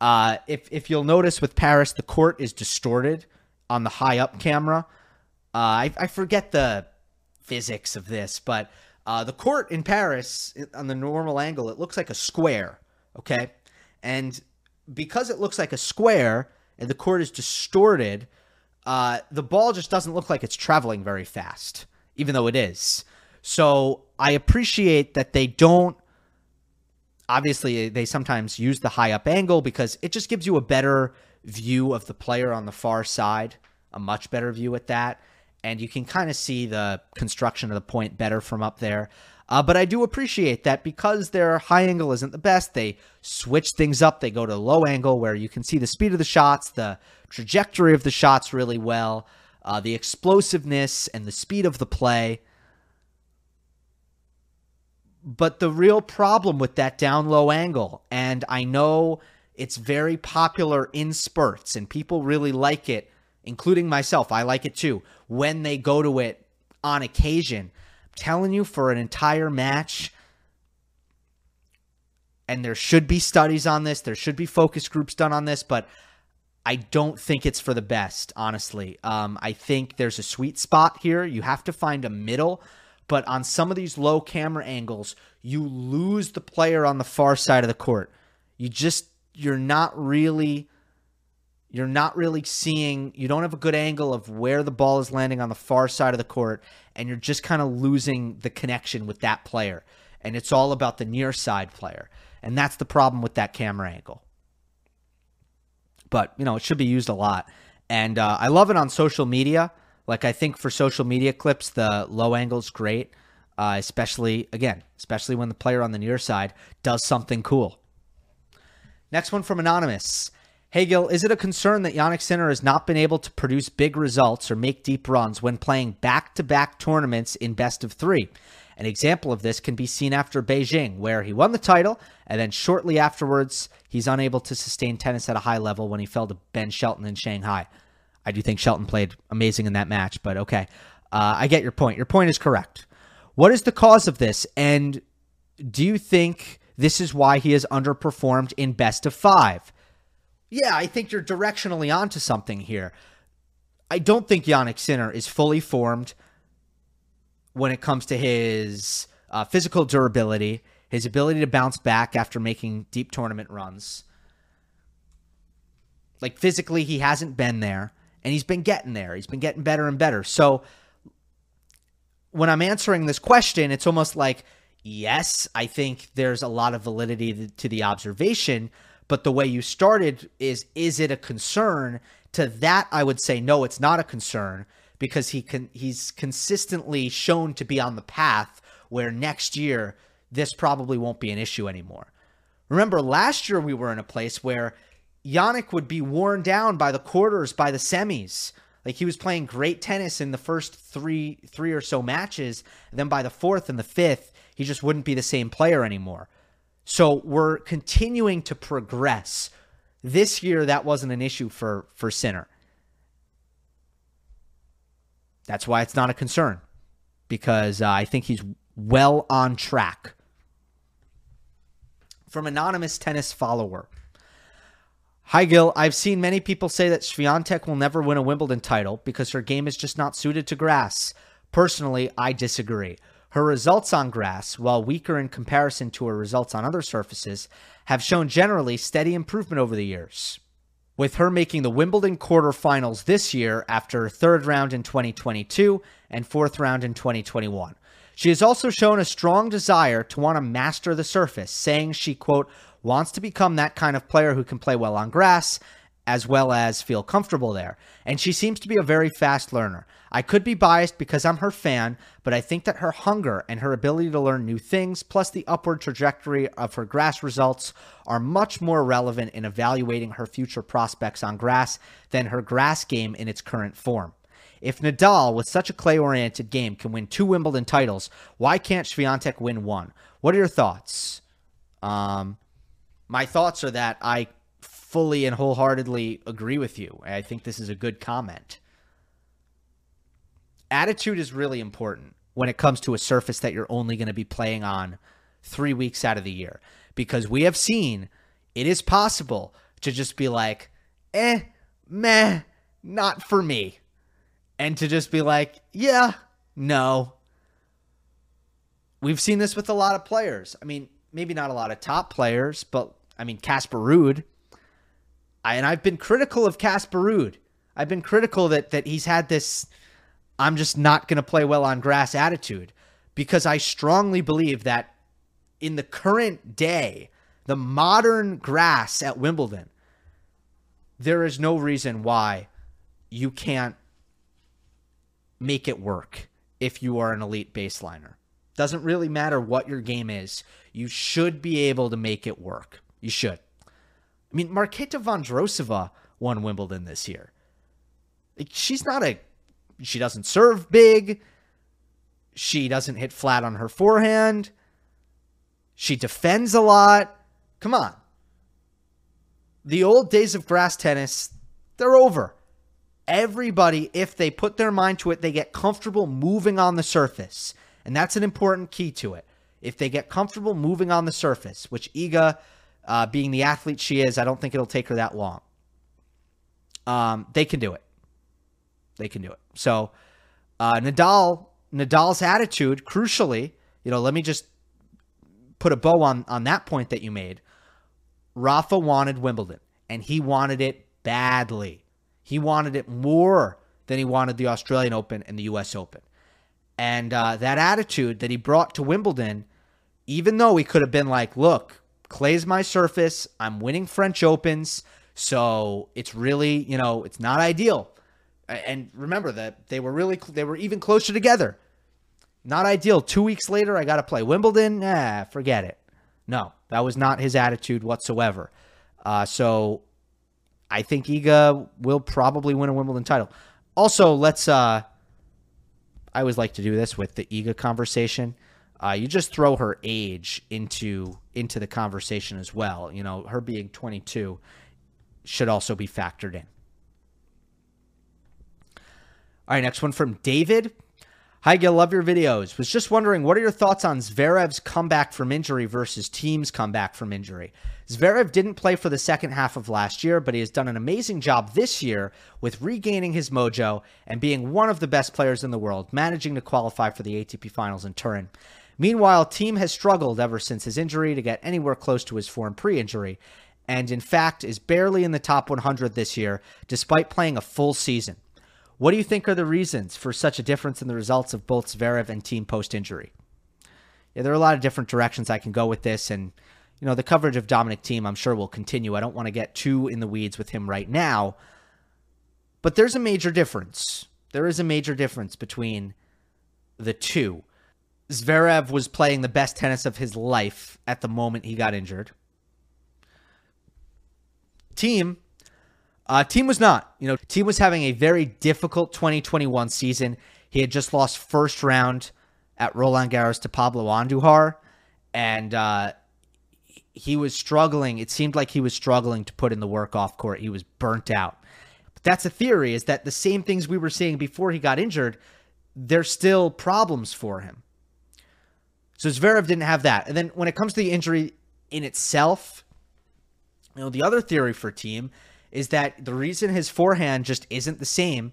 Uh, if if you'll notice with Paris, the court is distorted on the high up camera. Uh, I, I forget the physics of this, but uh, the court in Paris on the normal angle, it looks like a square. Okay, and because it looks like a square and the court is distorted, uh, the ball just doesn't look like it's traveling very fast, even though it is. So I appreciate that they don't. Obviously, they sometimes use the high up angle because it just gives you a better view of the player on the far side, a much better view at that. And you can kind of see the construction of the point better from up there. Uh, but I do appreciate that because their high angle isn't the best. They switch things up. They go to low angle where you can see the speed of the shots, the trajectory of the shots really well, uh, the explosiveness and the speed of the play. But the real problem with that down low angle, and I know it's very popular in spurts and people really like it, including myself. I like it too when they go to it on occasion I'm telling you for an entire match, and there should be studies on this, there should be focus groups done on this, but I don't think it's for the best, honestly. Um, I think there's a sweet spot here. You have to find a middle, but on some of these low camera angles, you lose the player on the far side of the court. You just, you're not really you're not really seeing, you don't have a good angle of where the ball is landing on the far side of the court, and you're just kind of losing the connection with that player. And it's all about the near side player. And that's the problem with that camera angle. But, you know, it should be used a lot. And uh, I love it on social media. Like, I think for social media clips, the low angle is great, uh, especially, again, especially when the player on the near side does something cool. Next one from Anonymous. Hey Gill, is it a concern that Jannik Sinner has not been able to produce big results or make deep runs when playing back to back tournaments in best of three? An example of this can be seen after Beijing, where he won the title, and then shortly afterwards, he's unable to sustain tennis at a high level when he fell to Ben Shelton in Shanghai. I do think Shelton played amazing in that match, but okay. Uh, I get your point. Your point is correct. What is the cause of this? And do you think this is why he has underperformed in best of five? Yeah, I think you're directionally onto something here. I don't think Jannik Sinner is fully formed when it comes to his uh, physical durability, his ability to bounce back after making deep tournament runs. Like physically, he hasn't been there, and he's been getting there. He's been getting better and better. So when I'm answering this question, it's almost like, yes, I think there's a lot of validity to the observation, but the way you started is is it a concern? To that, I would say no, it's not a concern because he can he's consistently shown to be on the path where next year this probably won't be an issue anymore. Remember, last year we were in a place where Jannik would be worn down by the quarters, by the semis. Like he was playing great tennis in the first three three or so matches, and then by the fourth and the fifth, he just wouldn't be the same player anymore. So we're continuing to progress. This year, that wasn't an issue for for Sinner. That's why it's not a concern because uh, I think he's well on track. From anonymous tennis follower. Hi Gill, I've seen many people say that Swiatek will never win a Wimbledon title because her game is just not suited to grass. Personally, I disagree. Her results on grass, while weaker in comparison to her results on other surfaces, have shown generally steady improvement over the years. With her making the Wimbledon quarterfinals this year after third round in 2022 and fourth round in 2021. She has also shown a strong desire to want to master the surface, saying she, quote, wants to become that kind of player who can play well on grass as well as feel comfortable there. And she seems to be a very fast learner. I could be biased because I'm her fan, but I think that her hunger and her ability to learn new things, plus the upward trajectory of her grass results, are much more relevant in evaluating her future prospects on grass than her grass game in its current form. If Nadal, with such a clay oriented game, can win two Wimbledon titles, why can't Swiatek win one? What are your thoughts? Um, my thoughts are that I fully and wholeheartedly agree with you. I think this is a good comment. attitude is really important when it comes to a surface that you're only going to be playing on three weeks out of the year. Because we have seen it is possible to just be like, eh, meh, not for me. And to just be like, yeah, no. We've seen this with a lot of players. I mean, maybe not a lot of top players, but I mean, Casper Ruud. I, and I've been critical of Casper Ruud. I've been critical that that he's had this I'm just not going to play well on grass attitude because I strongly believe that in the current day, the modern grass at Wimbledon, there is no reason why you can't make it work if you are an elite baseliner. Doesn't really matter what your game is. You should be able to make it work. You should. I mean, Marketa Vondrousova won Wimbledon this year. She's not a she doesn't serve big. She doesn't hit flat on her forehand. She defends a lot. Come on. The old days of grass tennis, they're over. Everybody, if they put their mind to it, they get comfortable moving on the surface. And that's an important key to it. If they get comfortable moving on the surface, which Iga, uh, being the athlete she is, I don't think it'll take her that long. Um, they can do it. They can do it. So uh, Nadal, Nadal's attitude, crucially, you know, let me just put a bow on on that point that you made. Rafa wanted Wimbledon, and he wanted it badly. He wanted it more than he wanted the Australian Open and the U.S. Open. And uh, that attitude that he brought to Wimbledon, even though he could have been like, "Look, clay's my surface. I'm winning French Opens, so it's really, you know, it's not ideal." And remember that they were really they were even closer together. Not ideal. Two weeks later, I got to play Wimbledon. Nah, forget it. No, that was not his attitude whatsoever. Uh, so I think Iga will probably win a Wimbledon title. Also, let's. Uh, I always like to do this with the Iga conversation. Uh, you just throw her age into into the conversation as well. You know, her being 22 should also be factored in. All right, next one from David. Hi, Gill. Love your videos. Was just wondering, what are your thoughts on Zverev's comeback from injury versus Thiem's comeback from injury? Zverev didn't play for the second half of last year, but he has done an amazing job this year with regaining his mojo and being one of the best players in the world, managing to qualify for the ATP Finals in Turin. Meanwhile, Thiem has struggled ever since his injury to get anywhere close to his form pre-injury, and in fact is barely in the top 100 this year, despite playing a full season. What do you think are the reasons for such a difference in the results of both Zverev and Thiem post injury? Yeah, there are a lot of different directions I can go with this, and you know the coverage of Dominic Thiem I'm sure will continue. I don't want to get too in the weeds with him right now, but there's a major difference. There is a major difference between the two. Zverev was playing the best tennis of his life at the moment he got injured. Thiem, uh, Thiem was not. You know, Thiem was having a very difficult 2021 season. He had just lost first round at Roland Garros to Pablo Andujar, and uh, he was struggling. It seemed like he was struggling to put in the work off court. He was burnt out. But that's a theory: is that the same things we were seeing before he got injured, there's still problems for him. So Zverev didn't have that. And then when it comes to the injury in itself, you know, the other theory for Thiem is that the reason his forehand just isn't the same,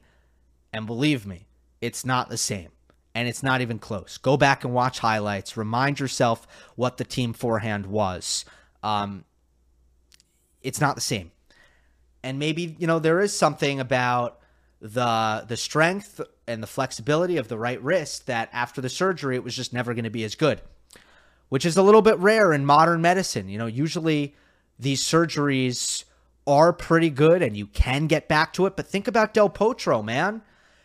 and believe me, it's not the same. And it's not even close. Go back and watch highlights. Remind yourself what the Thiem forehand was. Um, it's not the same. And maybe, you know, there is something about the the strength and the flexibility of the right wrist that after the surgery it was just never going to be as good which is a little bit rare in modern medicine you know usually these surgeries are pretty good and you can get back to it. But think about Del Potro, man.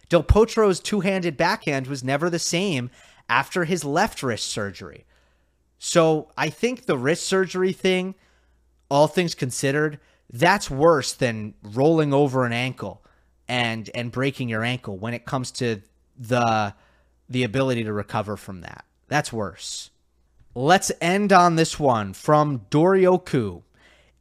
Del Potro's two handed backhand was never the same after his left wrist surgery. So I think the wrist surgery thing, all things considered, that's worse than rolling over an ankle and and breaking your ankle when it comes to the the ability to recover from that. That's worse. Let's end on this one from Dorioku.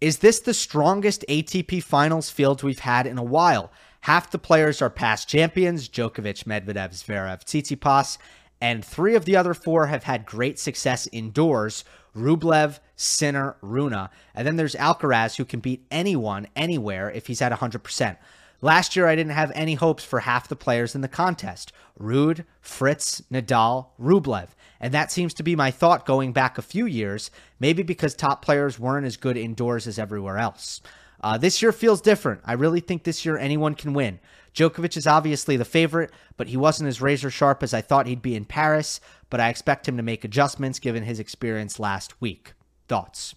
Is this the strongest ATP finals field we've had in a while? Half the players are past champions Djokovic, Medvedev, Zverev, Tsitsipas, and three of the other four have had great success indoors Rublev, Sinner, Rune. And then there's Alcaraz, who can beat anyone, anywhere, if he's at 100%. Last year, I didn't have any hopes for half the players in the contest Ruud, Fritz, Nadal, Rublev. And that seems to be my thought going back a few years, maybe because top players weren't as good indoors as everywhere else. Uh, this year feels different. I really think this year anyone can win. Djokovic is obviously the favorite, but he wasn't as razor sharp as I thought he'd be in Paris. But I expect him to make adjustments given his experience last week. Thoughts?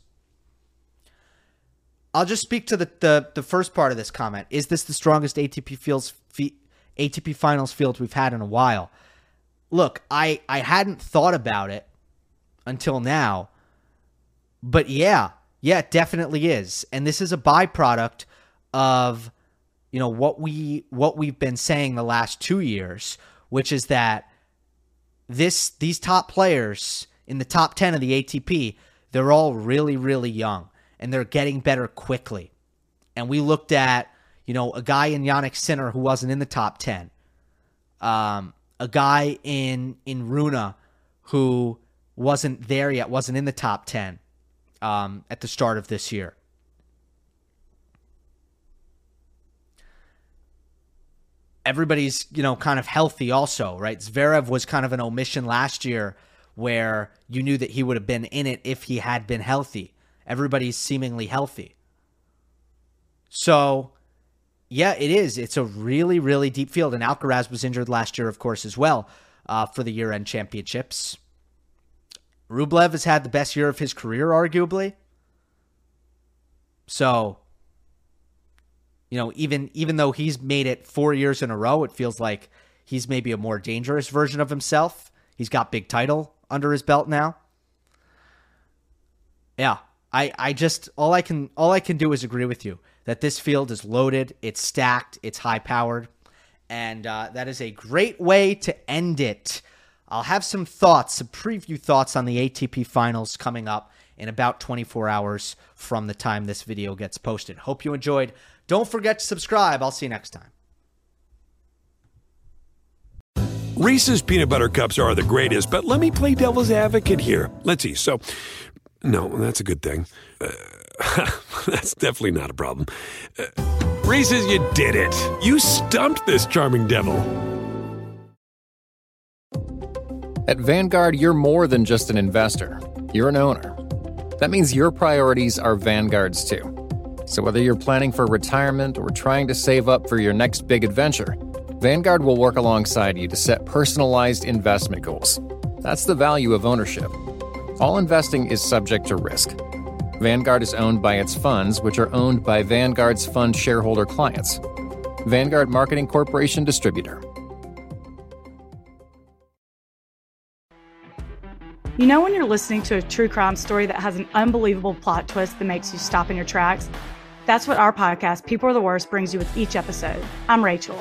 I'll just speak to the, the, the first part of this comment. Is this the strongest ATP fields ATP Finals field we've had in a while? Look, I I hadn't thought about it until now, but yeah, yeah, it definitely is. And this is a byproduct of you know what we what we've been saying the last 2 years, which is that this these top players in the top 10 of the ATP, they're all really really young and they're getting better quickly. And we looked at, you know, a guy in Jannik Sinner who wasn't in the top 10. Um, a guy in in Rune who wasn't there yet, wasn't in the top 10 um, at the start of this year. Everybody's, you know, kind of healthy also, right? Zverev was kind of an omission last year where you knew that he would have been in it if he had been healthy. Everybody's seemingly healthy. So, yeah, it is. It's a really, really deep field. And Alcaraz was injured last year, of course, as well uh, for the year end championships. Rublev has had the best year of his career, arguably. So, you know, even even though he's made it four years in a row, it feels like he's maybe a more dangerous version of himself. He's got big title under his belt now. Yeah, I I just all I can all I can do is agree with you that this field is loaded, it's stacked, it's high powered, and uh, that is a great way to end it. I'll have some thoughts, some preview thoughts on the ATP finals coming up in about 24 hours from the time this video gets posted. Hope you enjoyed. Don't forget to subscribe. I'll see you next time. Reese's peanut butter cups are the greatest, but let me play devil's advocate here. Let's see. So, no, that's a good thing. Uh, that's definitely not a problem. Uh, Reese's, you did it. You stumped this charming devil. At Vanguard, you're more than just an investor, you're an owner. That means your priorities are Vanguard's too. So whether you're planning for retirement or trying to save up for your next big adventure, Vanguard will work alongside you to set personalized investment goals. That's the value of ownership. All investing is subject to risk. Vanguard is owned by its funds, which are owned by Vanguard's fund shareholder clients. Vanguard Marketing Corporation Distributor. You know, when you're listening to a true crime story that has an unbelievable plot twist that makes you stop in your tracks? That's what our podcast, People Are the Worst, brings you with each episode. I'm Rachel.